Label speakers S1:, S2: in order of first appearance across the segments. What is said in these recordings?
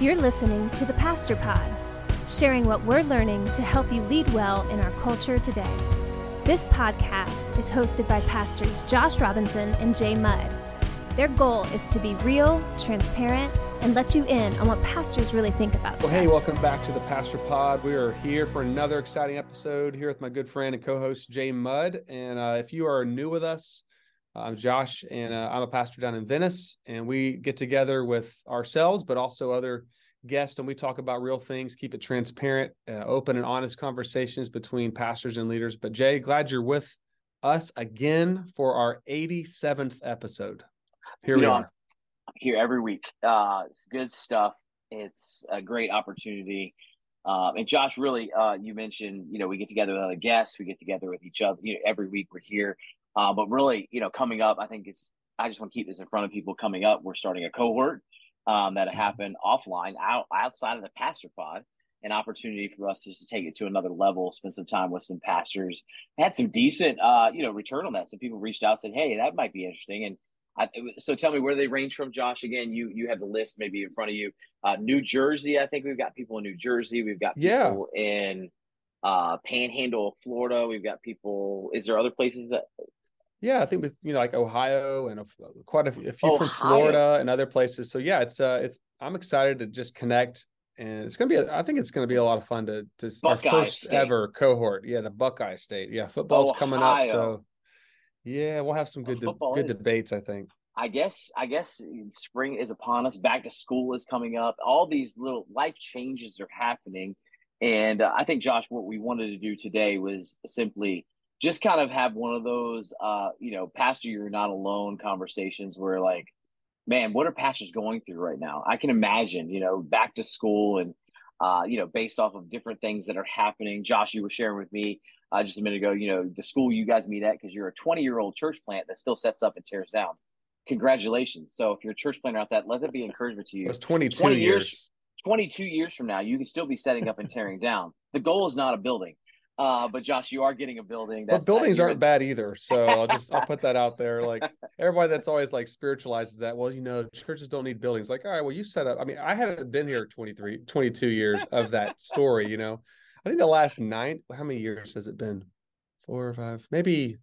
S1: You're listening to the Pastor Pod, sharing what we're learning to help you lead well in our culture today. This podcast is hosted by pastors Josh Robinson and Jay Mudd. Their goal is to be real, transparent, and let you in on what pastors really think about
S2: Well,
S1: stuff.
S2: hey, welcome back to the Pastor Pod. We are here for another exciting episode here with my good friend and co-host Jay Mudd. And uh, if you are new with us, I'm Josh, and uh, I'm a pastor down in Venice. And we get together with ourselves, but also other guests, and we talk about real things. Keep it transparent, uh, open, and honest conversations between pastors and leaders. But Jay, glad you're with us again for our 87th episode. Here
S3: You
S2: we
S3: know,
S2: are.
S3: I'm here every week. Uh, it's good stuff. It's a great opportunity. Um, and Josh, really, uh, you mentioned, you know, we get together with other guests, we get together with each other. You know, every week we're here. Uh, but really, you know, coming up, I think it's. I just want to keep this in front of people. Coming up, we're starting a cohort um, that happened offline, out outside of the pastor pod. An opportunity for us just to take it to another level, spend some time with some pastors. Had some decent, uh, you know, return on that. Some people reached out, said, "Hey, that might be interesting," and I, so tell me where they range from, Josh. Again, you you have the list maybe in front of you. Uh, New Jersey, I think we've got people in New Jersey. We've got
S2: Yeah.
S3: people in uh, Panhandle Florida. We've got people. Is there other places that?
S2: Yeah, I think with you know like Ohio and a, quite a, few- a few from Florida and other places. So yeah, it's uh it's I'm excited to just connect and it's gonna be a, I think it's gonna be a lot of fun to to s- our first
S3: State.
S2: ever cohort. Yeah, the Buckeye State. Yeah, football's coming up, so yeah, we'll have some good de- good
S3: is-
S2: debates. I think.
S3: I guess I guess spring is upon us. Back to school is coming up. All these little life changes are happening, and uh, I think Josh, what we wanted to do today was simply just kind of have one of those, uh, you know, pastor, you're not alone conversations where like, man, what are pastors going through right now? I can imagine, you know, back to school and. Uh, you know, based off of different things that are happening. Josh, you were sharing with me uh, just a minute ago, you know, the school you guys meet at because you're a 20 year old church plant that still sets up and tears down congratulations. So if you're a church planner out that, let that be encouragement to you.
S2: was 22
S3: 20
S2: years.
S3: years. 22 years from now, you can still be setting up and tearing down. The goal is not a building. Uh, but Josh, you are getting a building.
S2: But buildings
S3: you're
S2: aren't bad either. So I'll just I'll put that out there. Like everybody that's always like spiritualizes that. Well, you know, churches don't need buildings. Like, all right, well, you set up. I mean, I haven't been here 23, 22 years of that story, you know. I think the last nine, how many years has it been? Four or five, maybe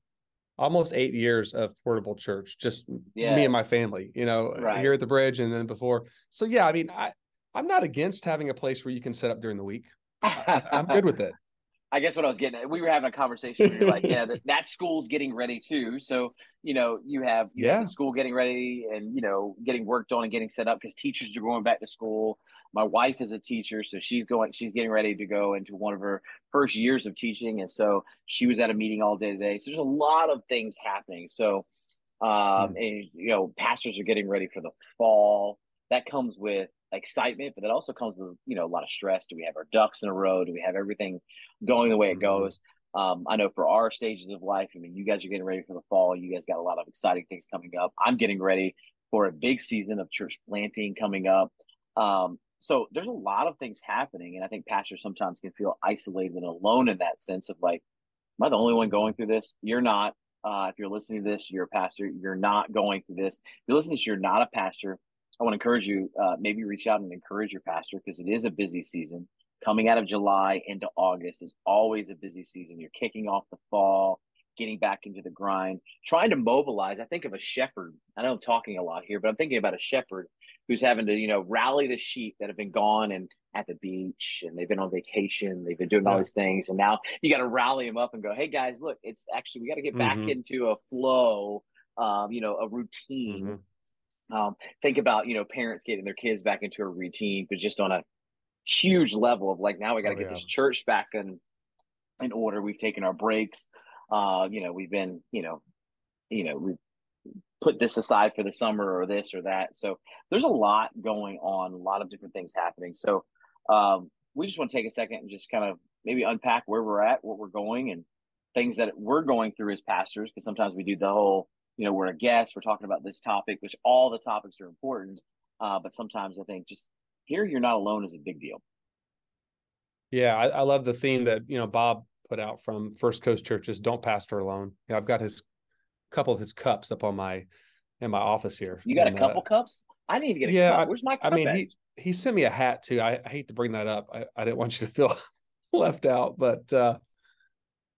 S2: almost eight years of portable church, just
S3: Yeah.
S2: me and my family, you know,
S3: Right.
S2: here at the bridge and then before. So yeah, I mean, I I'm not against having a place where you can set up during the week. I, I'm good with it.
S3: I guess what I was getting at, we were having a conversation. Where You're like, yeah, that, that school's getting ready too. So, you know, you have, you have
S2: Yeah.
S3: the school getting ready and, you know, getting worked on and getting set up because teachers are going back to school. My wife is a teacher, so she's going, she's getting ready to go into one of her first years of teaching. And so she was at a meeting all day today. So there's a lot of things happening. So, um, and, you know, pastors are getting ready for the fall. That comes with excitement, but that also comes with, you know, a lot of stress. Do we have our ducks in a row? Do we have everything going the way it
S2: Mhm.
S3: goes? Um, I know for our stages of life, I mean, you guys are getting ready for the fall. You guys got a lot of exciting things coming up. I'm getting ready for a big season of church planting coming up. Um, so there's a lot of things happening, and I think pastors sometimes can feel isolated and alone in that sense of like, am I the only one going through this? You're not. Uh, if you're listening to this, you're a pastor. You're not going through this. If you're listening to this, you're not a pastor. I want to encourage you. Uh, maybe reach out and encourage your pastor because it is a busy season coming out of July into August is always a busy season. You're kicking off the fall, getting back into the grind, trying to mobilize. I think of a shepherd. I know I'm talking a lot here, but I'm thinking about a shepherd who's having to, you know, rally the sheep that have been gone and at the beach and they've been on vacation, they've been doing all these things, and now you got to rally them up and go, "Hey guys, look, it's actually we got to get back
S2: Mhm.
S3: into a flow, um, you know, a routine."
S2: Mhm.
S3: Um, think about you know parents getting their kids back into a routine, but just on a huge level of like now we got to
S2: Oh,
S3: get
S2: yeah.
S3: this church back in in order. We've taken our breaks. Uh, you know, we've been you know, you know we've put this aside for the summer or this or that. So there's a lot going on, a lot of different things happening. So um, we just want to take a second and just kind of maybe unpack where we're at, what we're going, and things that we're going through as pastors. Because sometimes we do the whole, you know, we're a guest, we're talking about this topic, which all the topics are important. Uh, but sometimes I think just here you're not alone is a big deal.
S2: Yeah, I, I love the theme that you know Bob put out from First Coast Churches. Don't pastor alone. Yeah, I've got his couple of his cups up on my in my office here.
S3: You got
S2: And,
S3: a
S2: uh,
S3: couple cups? I need to get a
S2: yeah,
S3: cup. Where's my cup?
S2: I mean,
S3: at?
S2: he he sent me a hat too. I, I hate to bring that up. I, I didn't want you to feel left out, but uh,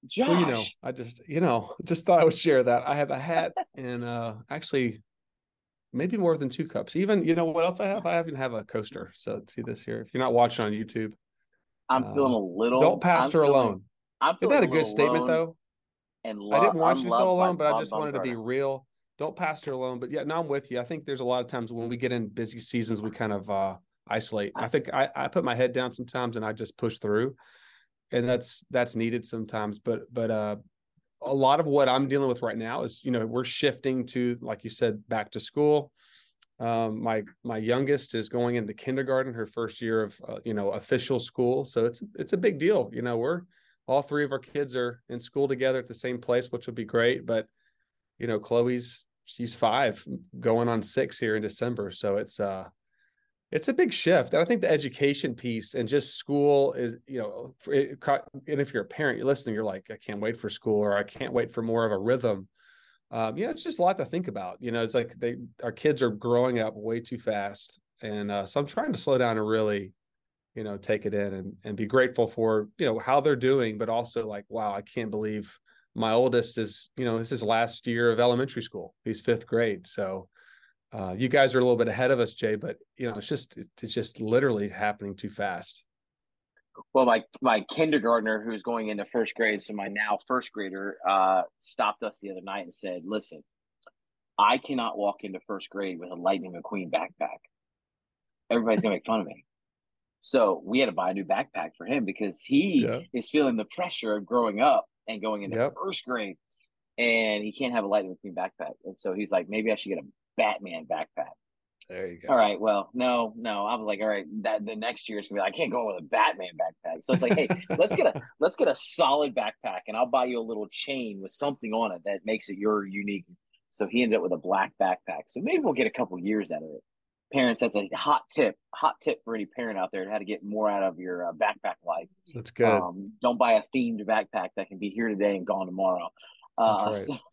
S3: Josh,
S2: well, you know, I just you know just thought I would share that. I have a hat and uh, actually maybe more than two cups. Even you know what else I have? I even have a coaster. So see this here. If you're not watching on YouTube,
S3: I'm
S2: uh,
S3: feeling a little.
S2: don't pastor
S3: I'm feeling,
S2: alone.
S3: I'm
S2: Isn't that a good statement though?
S3: And
S2: I didn't
S3: lo-
S2: want
S3: I'm
S2: you to feel alone, but I just wanted to be real. Don't pastor alone. But yeah, now I'm with you. I think there's a lot of times when we get in busy seasons, we kind of uh isolate. I think I, I put my head down sometimes and I just push through. And that's that's needed sometimes. But but uh a lot of what I'm dealing with right now is, you know, we're shifting to, like you said, back to school. Um, my my youngest is going into kindergarten, her first year of uh, you know official school, so it's it's a big deal. You know, we're all three of our kids are in school together at the same place, which will be great. But you know, Chloe's she's five, going on six here in December, so it's uh it's a big shift. And I think the education piece and just school is, you know, and if you're a parent, you're listening, you're like, I can't wait for school or I can't wait for more of a rhythm. Um, you know, it's just a lot to think about. You know, it's like they, our kids are growing up way too fast. And uh, so I'm trying to slow down and really, you know, take it in and, and be grateful for, you know, how they're doing, but also like, wow, I can't believe my oldest is, you know, this is last year of elementary school. He's fifth grade. So, uh, you guys are a little bit ahead of us, Jay, but you know, it's just it's just literally happening too fast.
S3: Well, my my kindergartner who's going into first grade, so my now first grader, uh, stopped us the other night and said, "Listen, I cannot walk into first grade with a Lightning McQueen backpack. Everybody's gonna make fun of me." So we had to buy a new backpack for him because he
S2: Yeah.
S3: is feeling the pressure of growing up and going into
S2: Yep.
S3: first grade, and he can't have a Lightning McQueen backpack. And so he's like, "Maybe I should get a Batman backpack."
S2: There you go.
S3: All right. Well, no, no. I was like, all right, that the next year it's gonna be like, I can't go with a Batman backpack. So it's like, hey, let's get a let's get a solid backpack and I'll buy you a little chain with something on it that makes it your unique. So he ended up with a black backpack. So maybe we'll get a couple years out of it. Parents, that's a hot tip. Hot tip for any parent out there how to get more out of your uh, backpack life.
S2: That's good.
S3: Um, don't buy a themed backpack that can be here today and gone tomorrow. Uh,
S2: That's right.
S3: so,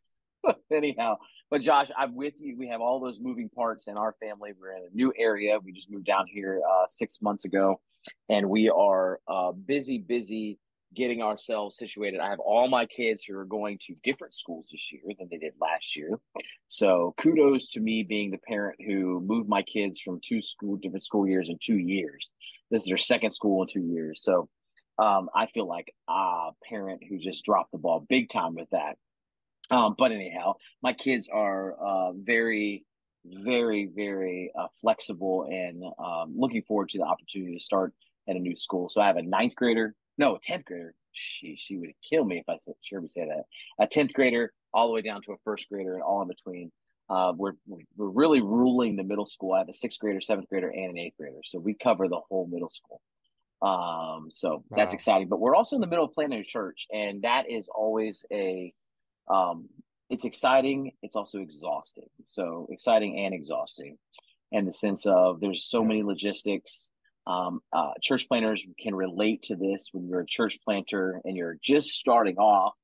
S3: anyhow, but Josh, I'm with you. We have all those moving parts in our family. We're in a new area. We just moved down here uh, six months ago, and we are uh, busy, busy getting ourselves situated. I have all my kids who are going to different schools this year than they did last year. So kudos to me being the parent who moved my kids from two school different school years in two years. This is their second school in two years. So um, I feel like a parent who just dropped the ball big time with that. Um, but anyhow, my kids are uh, very, very, very uh, flexible and um, looking forward to the opportunity to start at a new school. So I have a ninth grader, no, a tenth grader. She she would kill me if I said sure we say that. A tenth grader, all the way down to a first grader, and all in between. Uh, we're we're really ruling the middle school. I have a sixth grader, seventh grader, and an eighth grader, so we cover the whole middle school. Um, so that's exciting. But we're also in the middle of planning a church, and that is always a um, it's exciting. It's also exhausting. So exciting and exhausting, in the sense of there's so many logistics. Um, uh, church planners can relate to this when you're a church planter and you're just starting off.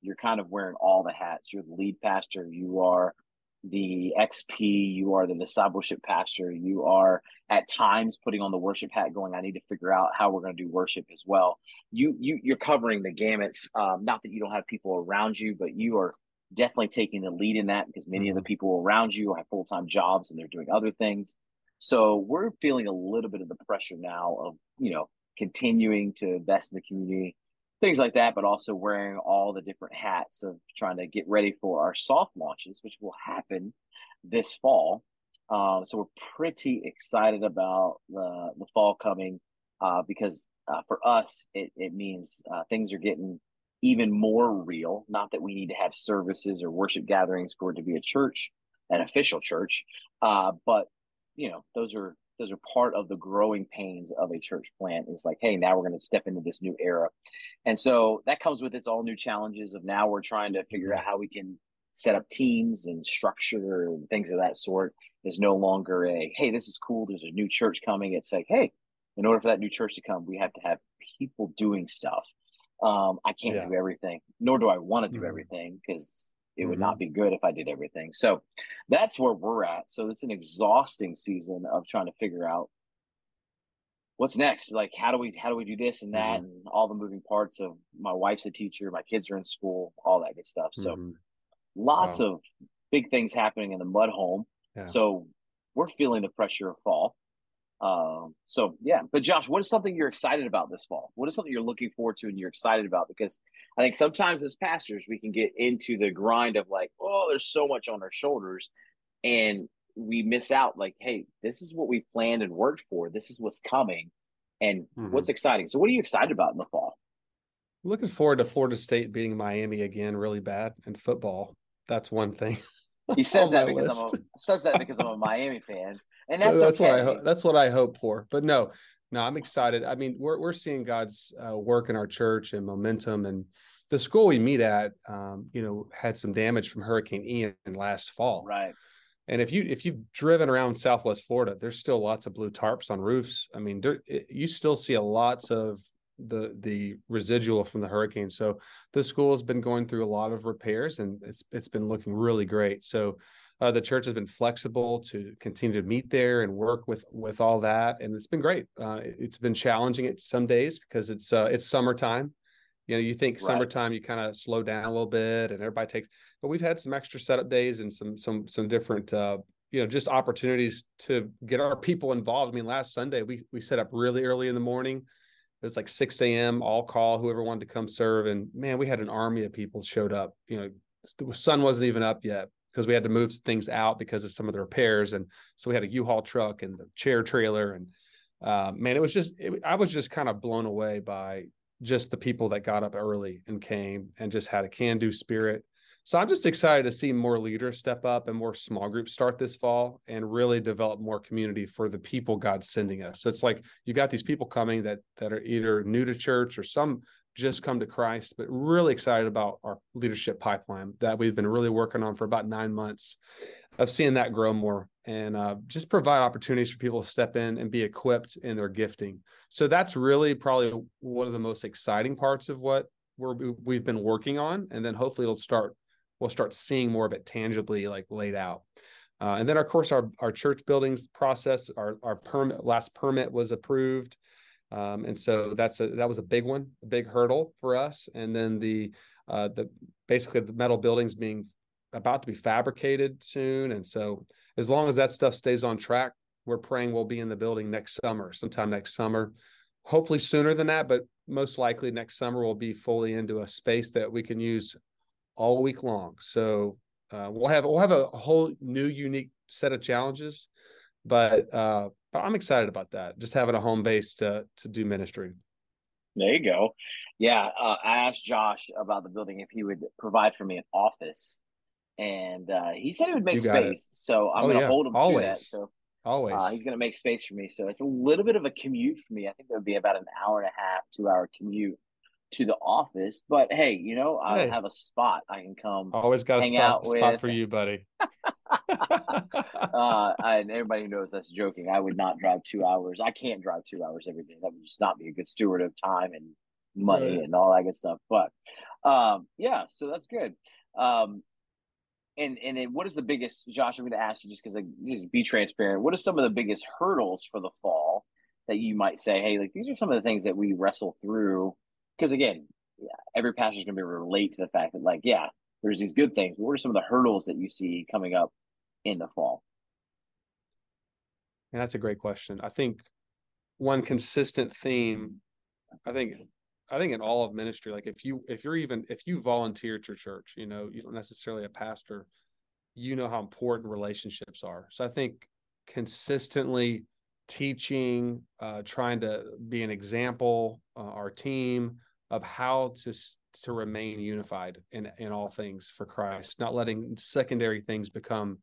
S3: You're kind of wearing all the hats. You're the lead pastor. You are the XP. You are the discipleship pastor. You are at times putting on the worship hat, going, "I need to figure out how we're going to do worship as well." You you you're covering the gamuts. Um, not that you don't have people around you, but you are definitely taking the lead in that because many of the people around you have full time jobs and they're doing other things. So we're feeling a little bit of the pressure now of you know continuing to invest in the community, things like that, but also wearing all the different hats of trying to get ready for our soft launches, which will happen this fall. Um, so we're pretty excited about the the fall coming uh, because uh, for us it it means uh, things are getting even more real. Not that we need to have services or worship gatherings for it to be a church, an official church, uh, but you know those are those are part of the growing pains of a church plant. Is like, hey, now we're going to step into this new era, and so that comes with its all new challenges of now we're trying to figure out how we can set up teams and structure and things of that sort is no longer a hey this is cool there's a new church coming it's like hey in order for that new church to come we have to have people doing stuff um, i can't
S2: Yeah.
S3: do everything nor do i want to do
S2: Mhm.
S3: everything because it would
S2: Mhm.
S3: not be good if i did everything so that's where we're at so it's an exhausting season of trying to figure out what's next? Like, how do we how do we do this and that, mm-hmm. and all the moving parts of my wife's a teacher, my kids are in school, all that good stuff. So, mm-hmm. lots wow. of big things happening in the Mudd home. Yeah. So we're feeling the pressure of fall. Um, so yeah, but Josh, what is something you're excited about this fall? What is something you're looking forward to and you're excited about? Because I think sometimes as pastors, we can get into the grind of like, oh, there's so much on our shoulders, and we miss out. Like, hey, this is what we planned and worked for. This is what's coming, and mm-hmm. what's exciting. So, what are you excited about in the fall?
S2: Looking forward to Florida State beating Miami again, really bad in football. That's one thing.
S3: He says that because list. I'm a, says that because I'm a Miami fan, and that's that's
S2: okay. what I hope. That's what I hope for. But no, no, I'm excited. I mean, we're we're seeing God's uh, work in our church and momentum, and the school we meet at, um, you know, had some damage from Hurricane Ian last fall.
S3: Right.
S2: And if you if you've driven around Southwest Florida, there's still lots of blue tarps on roofs. I mean, there, it, you still see a lots of the the residual from the hurricane. So the school has been going through a lot of repairs, and it's it's been looking really great. So uh, the church has been flexible to continue to meet there and work with with all that, and it's been great. Uh, it's been challenging at some days because it's uh, it's summertime. You know, you think right. summertime, you kind of slow down a little bit, and everybody takes. But we've had some extra setup days and some some some different uh, you know just opportunities to get our people involved. I mean, last Sunday we we set up really early in the morning. It was like 6 a.m. all call whoever wanted to come serve, and man, we had an army of people showed up. You know, the sun wasn't even up yet because we had to move things out because of some of the repairs. And so we had a U-Haul truck and the chair trailer. And uh, man, it was just, it, I was just kind of blown away by just the people that got up early and came and just had a can do spirit. So I'm just excited to see more leaders step up and more small groups start this fall and really develop more community for the people God's sending us. So it's like you got these people coming that that are either new to church or some just come to Christ, but really excited about our leadership pipeline that we've been really working on for about nine months of seeing that grow more and uh, just provide opportunities for people to step in and be equipped in their gifting. So that's really probably one of the most exciting parts of what we're, we've been working on. And then hopefully it'll start, we'll start seeing more of it tangibly like laid out. Uh, and then of course our, our church buildings process, our, our permit, last permit was approved. Um, and so that's a that was a big one, a big hurdle for us. And then the uh, the basically the metal buildings being about to be fabricated soon. And so as long as that stuff stays on track, we're praying we'll be in the building next summer, sometime next summer. Hopefully sooner than that, but most likely next summer we'll be fully into a space that we can use all week long. So uh, we'll have we'll have a whole new unique set of challenges, but uh, but I'm excited about that. Just having a home base to to do ministry.
S3: There you go. Yeah, uh, I asked Josh about the building if he would provide for me an office, and uh, he said he would make space. It. So I'm oh, going to yeah. hold him Always. to that. So
S2: Always, uh,
S3: he's going to make space for me. So it's a little bit of a commute for me. I think it would be about an hour and a half, two hour commute to the office. But hey, you know, I hey. have a spot I can come.
S2: Always got a spot, spot for you, buddy.
S3: uh, and everybody who knows that's joking. I would not drive two hours. I can't drive two hours every day. That would just not be a good steward of time and money right. and all that good stuff. But um, yeah, so that's good. Um, and and then what is the biggest, Josh? I'm going to ask you just because like just be transparent. What are some of the biggest hurdles for the fall that you might say? Hey, like these are some of the things that we wrestle through. Because again, yeah, every pastor is going to be relate to the fact that like yeah, there's these good things. What are some of the hurdles that you see coming up in the fall?
S2: And that's a great question. I think one consistent theme, I think I think in all of ministry, like if you if you're even if you volunteer at your church, you know, you don't necessarily a pastor, you know how important relationships are. So I think consistently teaching, uh, trying to be an example, uh, our team of how to to remain unified in in all things for Christ, not letting secondary things become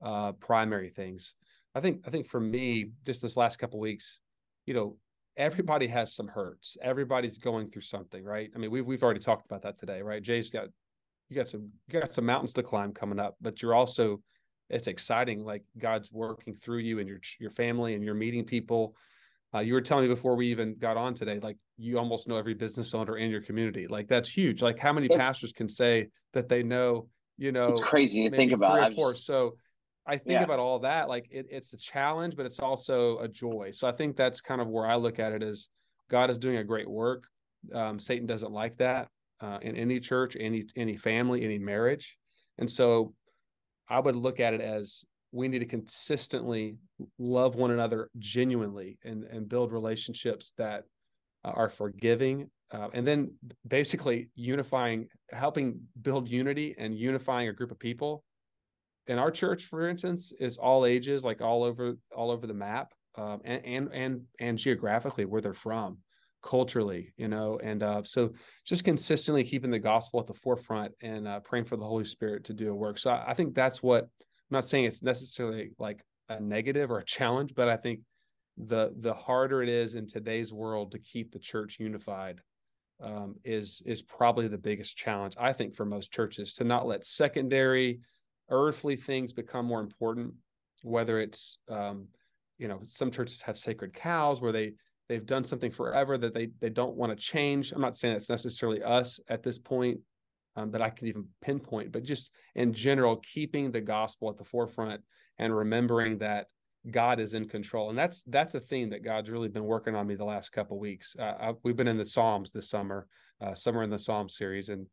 S2: uh, primary things. I think I think for me, just this last couple weeks, you know, everybody has some hurts. Everybody's going through something, right? I mean, we've we've already talked about that today, right? Jay's got you got some you got some mountains to climb coming up, but you're also it's exciting. Like God's working through you and your your family, and you're meeting people. Uh, you were telling me before we even got on today, like you almost know every business owner in your community. Like that's huge. Like how many it's, pastors can say that they know? You know,
S3: it's crazy to think about.
S2: Four. So I think yeah. about all that, like it, it's a challenge, but it's also a joy. So I think that's kind of where I look at it as God is doing a great work. Um, Satan doesn't like that uh, in any church, any any family, any marriage, and so I would look at it as we need to consistently love one another genuinely and and build relationships that are forgiving uh, and then basically unifying helping build unity and unifying a group of people. In our church for instance is all ages like all over all over the map um, and and and and geographically where they're from culturally you know and uh, so just consistently keeping the gospel at the forefront and uh, praying for the holy spirit to do a work. So I, I think that's what i'm not saying it's necessarily like a negative or a challenge but i think the the harder it is in today's world to keep the church unified um, is is probably the biggest challenge I think for most churches to not let secondary earthly things become more important. Whether it's um, you know some churches have sacred cows where they they've done something forever that they they don't want to change. I'm not saying it's necessarily us at this point, um, but I can even pinpoint. But just in general, keeping the gospel at the forefront and remembering that God is in control, and that's that's a theme that God's really been working on me the last couple weeks. Uh, I, we've been in the Psalms this summer, uh, summer in the Psalm series, and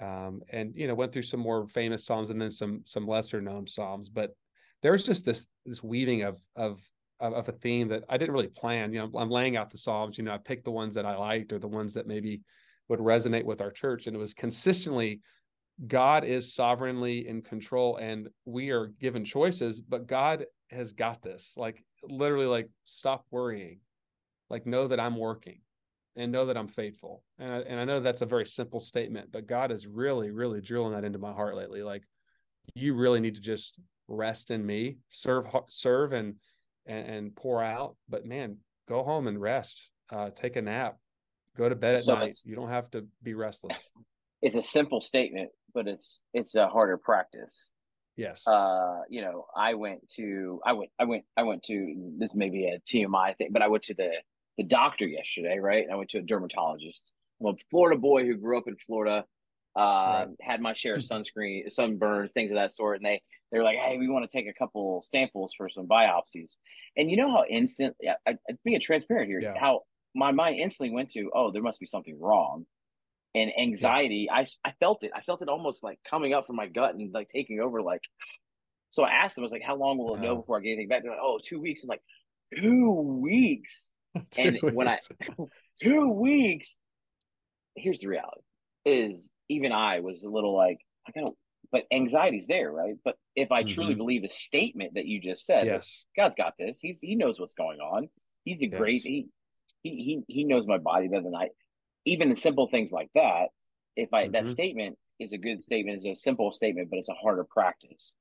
S2: um, and you know went through some more famous Psalms and then some some lesser known Psalms. But there's just this this weaving of of of a theme that I didn't really plan. You know, I'm laying out the Psalms. You know, I picked the ones that I liked or the ones that maybe would resonate with our church, and it was consistently God is sovereignly in control, and we are given choices, but God has got this. Like literally, like stop worrying, like know that I'm working, and know that I'm faithful. And I, and I know that's a very simple statement, but God is really, really drilling that into my heart lately. Like you really need to just rest in me, serve, serve, and and, pour out. But man, go home and rest. Uh, take a nap. Go to bed at so night. You don't have to be restless.
S3: It's a simple statement, but it's it's a harder practice.
S2: Yes.
S3: Uh, you know, I went to I went I went I went to this may be a TMI thing, but I went to the the doctor yesterday, right? And I went to a dermatologist. I'm a Florida boy who grew up in Florida. Uh, right. had my share of sunscreen, sunburns, things of that sort, and they they're like, "Hey, we want to take a couple samples for some biopsies." And you know how instant, I, I, being transparent here, yeah. how my mind instantly went to, "Oh, there must be something wrong." and anxiety. Yeah. I I felt it. I felt it almost like coming up from my gut and like taking over. Like, so I asked them, I was like, "How long will it know before I get anything back?" They're like, "Oh, two weeks." I'm like, two weeks. two and weeks. when I two weeks, here's the reality: is even I was a little like, I gotta. But anxiety's there, right? But if I mm-hmm. truly believe the statement that you just said,
S2: yes,
S3: God's got this. He's he knows what's going on. He's a yes. great he, he he he knows my body better than I even the simple things like that, if I mm-hmm. that statement is a good statement, is a simple statement, but it's a harder practice.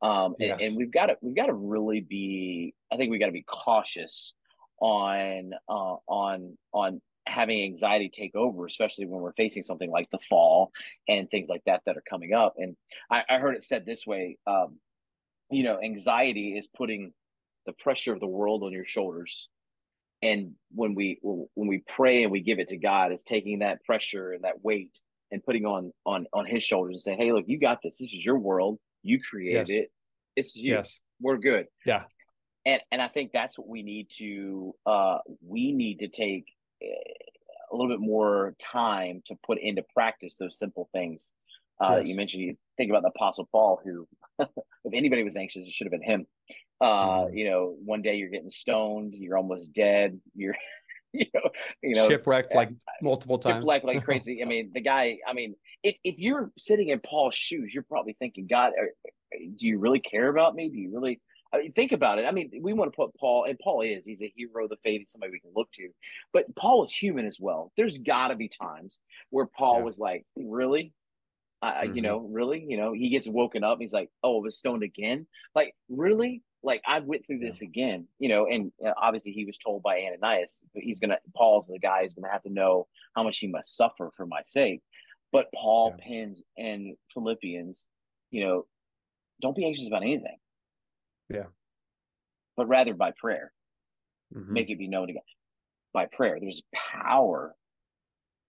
S3: Um, yes. and, and, we've got to we've got to really be. I think we got to be cautious on uh, on on having anxiety take over, especially when we're facing something like the fall and things like that that are coming up. And I, I heard it said this way: um, you know, anxiety is putting the pressure of the world on your shoulders and when we when we pray and we give it to god it's taking that pressure and that weight and putting on on on his shoulders and saying hey look you got this. This is your world. You created yes. it. It's you. Yes. we're good.
S2: Yeah.
S3: And and i think that's what we need to uh we need to take eh, a little bit more time to put into practice those simple things. Uh yes. you mentioned you think about the apostle paul who if anybody was anxious it should have been him uh, mm-hmm. you know, one day you're getting stoned, you're almost dead, you're you know, you know,
S2: shipwrecked like multiple times,
S3: shipwrecked like crazy. I mean, the guy. I mean, if if you're sitting in Paul's shoes, you're probably thinking, God, are, do you really care about me? Do you really? I mean, think about it. I mean, we want to put Paul, and Paul is, he's a hero of the faith, he's somebody we can look to. But Paul is human as well. There's got to be times where Paul yeah. was like, really? Uh, mm-hmm. You know, really? You know, he gets woken up. He's like, oh, I was stoned again. Like, really? Like I went through this yeah. again, you know, and uh, obviously he was told by Ananias, but he's gonna Paul's the guy who's gonna have to know how much he must suffer for my sake. But Paul yeah. pins and Philippians, you know, don't be anxious about anything.
S2: Yeah.
S3: But rather by prayer, mm-hmm. make it be known God. By prayer, there's power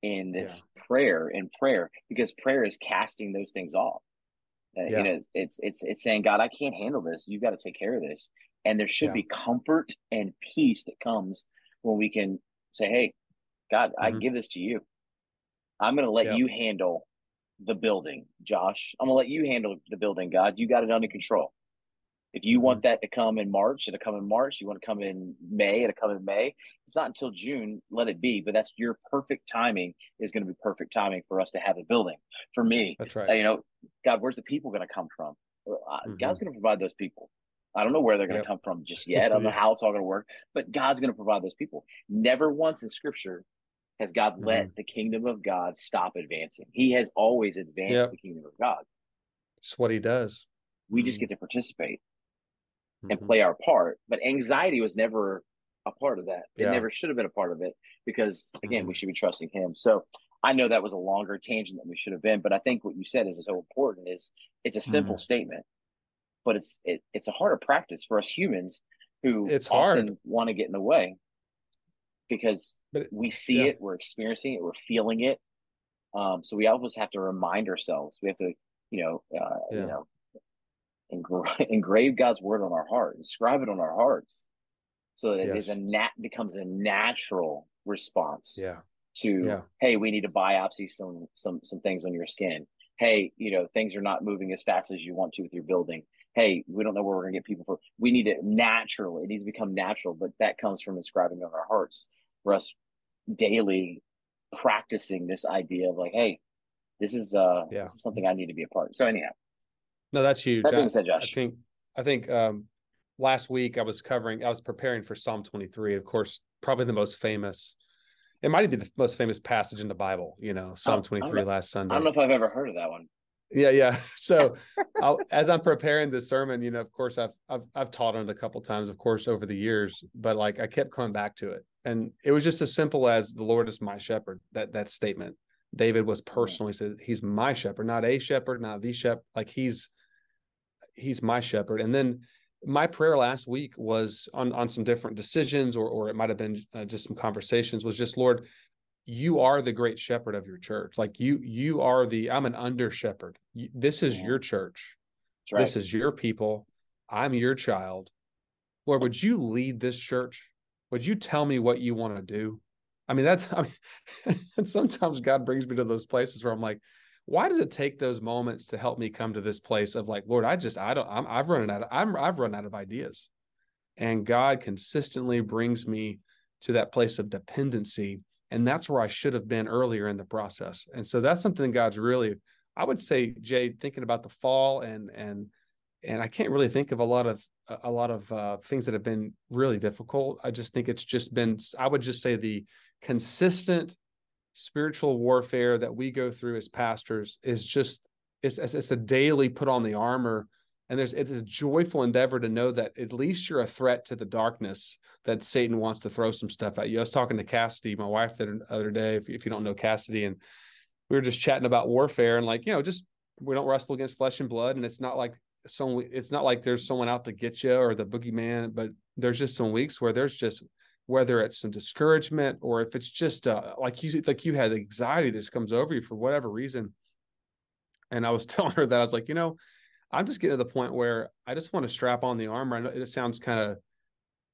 S3: in this yeah. prayer in prayer because prayer is casting those things off. Uh, yeah. You know, it's it's it's saying, God, I can't handle this. You've got to take care of this. And there should yeah. be comfort and peace that comes when we can say, Hey, God, mm-hmm. I give this to you. I'm going to let yeah. you handle the building, Josh. I'm going to let you handle the building, God. You got it under control. If you want mm-hmm. that to come in March, it'll come in March. You want to come in May, it'll come in May. It's not until June, let it be. But that's your perfect timing is going to be perfect timing for us to have a building. For me,
S2: that's right.
S3: You know, God, where's the people going to come from? Mm-hmm. God's going to provide those people. I don't know where they're going to come from just yet. I don't know how it's all going to work, but God's going to provide those people. Never once in Scripture has God mm-hmm. let the kingdom of God stop advancing. He has always advanced yep. the kingdom of God.
S2: It's what He does.
S3: We mm-hmm. just get to participate and mm-hmm. play our part. But anxiety was never a part of that. It never should have been a part of it because again, mm-hmm. we should be trusting him. So I know that was a longer tangent than we should have been, but I think what you said is so important is it's a simple mm-hmm. statement, but it's it, it's a harder practice for us humans who
S2: it's hard
S3: want to get in the way because but, we see yeah. it, we're experiencing it, we're feeling it. Um, so we always have to remind ourselves. We have to, you know, uh, yeah. you know, engra- engrave God's word on our heart, inscribe it on our hearts, so that yes. it is a nat becomes a natural response.
S2: Yeah.
S3: To yeah. hey, we need to biopsy some some some things on your skin. Hey, you know things are not moving as fast as you want to with your building. Hey, we don't know where we're gonna get people for. We need it natural. It needs to become natural, but that comes from inscribing on our hearts for us daily practicing this idea of like, hey, this is uh yeah. this is something I need to be a part. Of. So anyhow,
S2: no, that's huge.
S3: That being said, Josh,
S2: I think I think um, last week I was covering, I was preparing for Psalm 23. Of course, probably the most famous. It might be the most famous passage in the Bible. You know, Psalm 23 last Sunday.
S3: I don't know if I've ever heard of that one.
S2: Yeah, yeah. So, as I'm preparing this sermon, you know, of course, I've I've I've taught on it a couple times, of course, over the years. But like, I kept coming back to it, and it was just as simple as "The Lord is my shepherd." That that statement. David was personally said, "He's my shepherd, not a shepherd, not the shepherd. Like he's he's my shepherd. And then my prayer last week was on on some different decisions, or or it might have been uh, just some conversations. Was just Lord, you are the great shepherd of your church. Like you you are the I'm an under shepherd. This is your church. Right. This is your people. I'm your child. Lord, would you lead this church? Would you tell me what you want to do? I mean, that's I mean, sometimes God brings me to those places where I'm like, why does it take those moments to help me come to this place of like lord i just i don't I'm, i've run out of i'm i've run out of ideas. And god consistently brings me to that place of dependency and that's where i should have been earlier in the process. And so that's something god's really i would say jay thinking about the fall and and and i can't really think of a lot of a lot of uh, things that have been really difficult. I just think it's just been i would just say the consistent spiritual warfare that we go through as pastors is just it's, it's a daily put on the armor. And there's it's a joyful endeavor to know that at least you're a threat to the darkness that satan wants to throw some stuff at you. I was talking to cassidy my wife the other day if, if you don't know cassidy and we were just chatting about warfare and like you know just we don't wrestle against flesh and blood and it's not like so it's not like there's someone out to get you or the boogeyman but there's just some weeks where there's just whether it's some discouragement or if it's just uh, like you like you had anxiety that just comes over you for whatever reason. And I was telling her that I was like, you know, I'm just getting to the point where I just want to strap on the armor. I know it sounds kind of,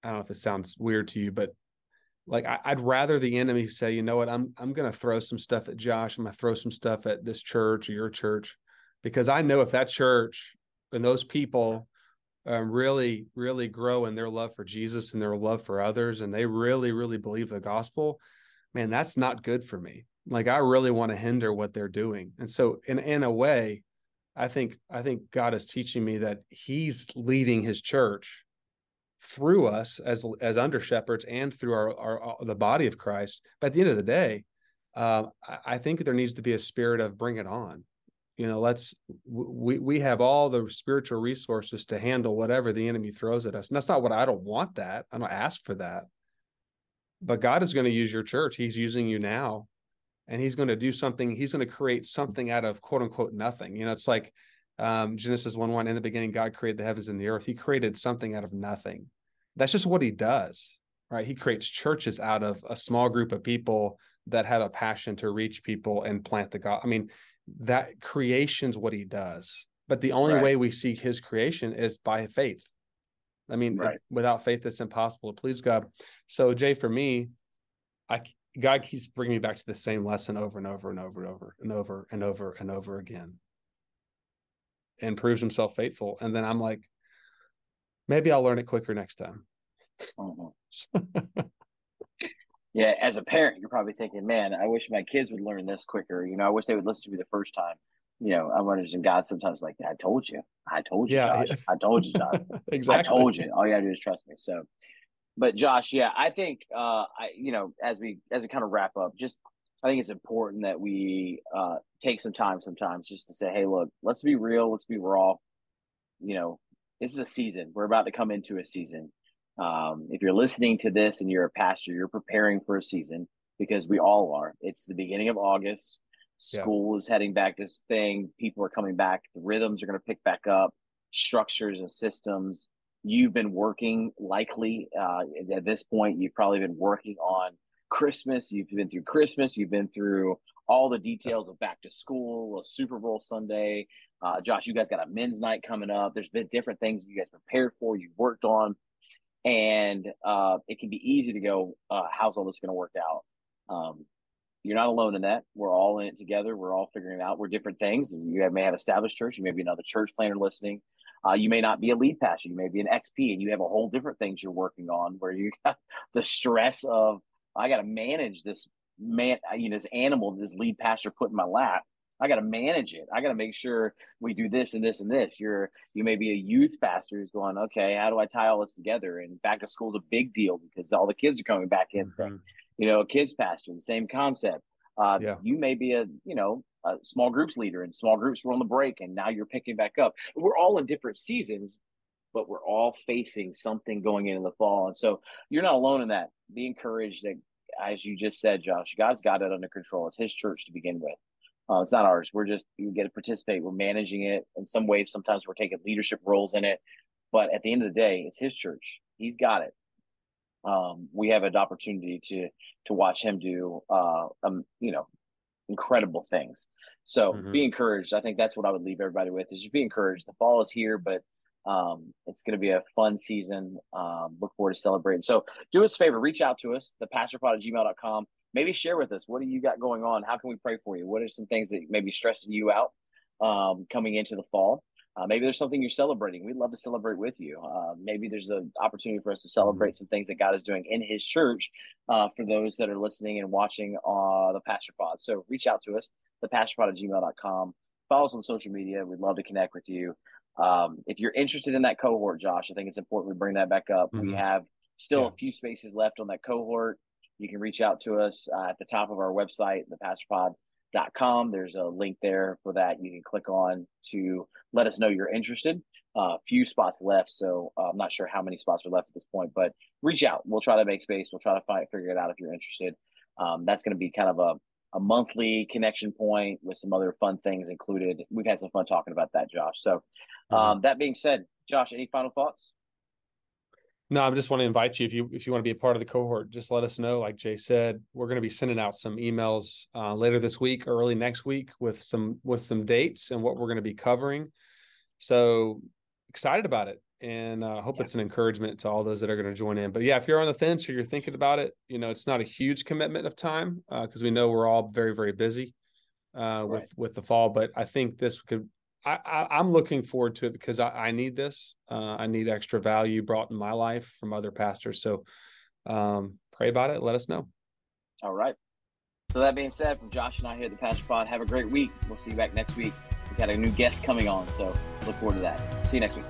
S2: I don't know if it sounds weird to you, but like I, would rather the enemy say, you know what, I'm I'm gonna throw some stuff at Josh. I'm gonna throw some stuff at this church or your church, because I know if that church and those people um, really, really grow in their love for Jesus and their love for others, and they really, really believe the gospel, man, that's not good for me. Like I really want to hinder what they're doing. And so in in a way, I think I think God is teaching me that He's leading His church through us as as under shepherds and through our, our, our the body of Christ. But at the end of the day, uh, I, I think there needs to be a spirit of bring it on you know let's we we have all the spiritual resources to handle whatever the enemy throws at us. And that's not what i don't want that. I don't ask for that. But god is going to use your church. He's using you now. And he's going to do something he's going to create something out of quote unquote nothing. You know it's like um, genesis 1 1 in the beginning god created the heavens and the earth. He created something out of nothing. That's just what he does right? He creates churches out of a small group of people that have a passion to reach people and plant the god i mean that creation's what he does But the only
S3: Right.
S2: way we see his creation is by faith. I mean,
S3: Right.
S2: without faith, it's impossible to please God. So, Jay, for me, I God keeps bringing me back to the same lesson over and over and over and over and over and over and over again, and proves Himself faithful. And then I'm like, maybe I'll learn it quicker next time.
S3: Mhm. Yeah, as a parent, you're probably thinking, "Man, I wish my kids would learn this quicker." You know, I wish they would listen to me the first time. You know, I'm wondering God sometimes like, "I told you, I told you,
S2: Yeah,
S3: Josh,
S2: yeah.
S3: I told you, Josh,
S2: exactly.
S3: I told you. All you gotta do is trust me." So, but Josh, yeah, I think, uh, I, you know, as we as we kind of wrap up, just I think it's important that we uh take some time sometimes just to say, "Hey, look, let's be real, let's be raw." You know, this is a season. We're about to come into a season. Um, if you're listening to this and you're a pastor, you're preparing for a season because we all are. It's the beginning of August.
S2: Yeah.
S3: School is heading back to this thing. People are coming back. The rhythms are going to pick back up. Structures and systems. You've been working likely uh, at this point. You've probably been working on Christmas. You've been through Christmas. You've been through all the details of back to school, a Super Bowl Sunday. Uh, Josh, you guys got a men's night coming up. There's been different things you guys prepared for, you worked on, and uh, it can be easy to go, uh, how's all this going to work out? Um, you're not alone in that. We're all in it together. We're all figuring it out. We're different things. You may have established church. You may be another church planner listening. Uh, you may not be a lead pastor. You may be an XP, and you have a whole different things you're working on. Where you got the stress of I got to manage this man, you know, this animal, this lead pastor put in my lap. I got to manage it. I got to make sure we do this and this and this. You're you may be a youth pastor who's going, okay, how do I tie all this together? And back to school is a big deal because all the kids are coming back in.
S2: Mhm.
S3: You know, a kids pastor, the same concept. Uh,
S2: Yeah.
S3: You may be a you know a small groups leader, and small groups were on the break, and now you're picking back up. We're all in different seasons, but we're all facing something going into the fall, and so you're not alone in that. Be encouraged that, as you just said, Josh, God's got it under control. It's His church to begin with. Uh, it's not ours. We're just we get to participate. We're managing it in some ways. Sometimes we're taking leadership roles in it, but at the end of the day, it's His church. He's got it. Um, we have an opportunity to to watch Him do, uh, um, you know, incredible things. So
S2: Mhm.
S3: be encouraged. I think that's what I would leave everybody with is just be encouraged. The fall is here, but um, it's going to be a fun season. Um, look forward to celebrating. So do us a favor, reach out to us, the pastorpod at gmail.com. Maybe share with us, what do you got going on? How can we pray for you? What are some things that may be stressing you out um, coming into the fall? Uh, maybe there's something you're celebrating. We'd love to celebrate with you. Uh, maybe there's an opportunity for us to celebrate some things that God is doing in His church uh, for those that are listening and watching uh, the Pastor Pod. So reach out to us, thepastorpod at gmail.com. Follow us on social media. We'd love to connect with you. Um, if you're interested in that cohort, Josh, I think it's important we bring that back up. We
S2: Mhm.
S3: have still
S2: Yeah.
S3: a few spaces left on that cohort. You can reach out to us uh, at the top of our website, thepastorpod.com. There's a link there for that. You can click on to let us know you're interested. A uh, few spots left, so uh, I'm not sure how many spots are left at this point, but reach out. We'll try to make space. We'll try to find figure it out if you're interested. Um, that's going to be kind of a a monthly connection point with some other fun things included. We've had some fun talking about that, Josh. So,
S2: Mhm.
S3: um, that being said, Josh, any final thoughts?
S2: No, I just want to invite you if you if you want to be a part of the cohort, just let us know. Like Jay said, we're going to be sending out some emails uh, later this week, or early next week, with some with some dates and what we're going to be covering. So excited about it, and uh, hope
S3: Yeah.
S2: it's an encouragement to all those that are going to join in. But yeah, if you're on the fence or you're thinking about it, you know, it's not a huge commitment of time because we know we're all very very busy uh, with with the fall. But I think this could I, I'm looking forward to it because I, I need this. Uh, I need extra value brought in my life from other pastors. So um, pray about it. Let us know.
S3: All right. So that being said, from Josh and I here at the Pastor Pod, have a great week. We'll see you back next week. We've got a new guest coming on, so look forward to that. See you next week.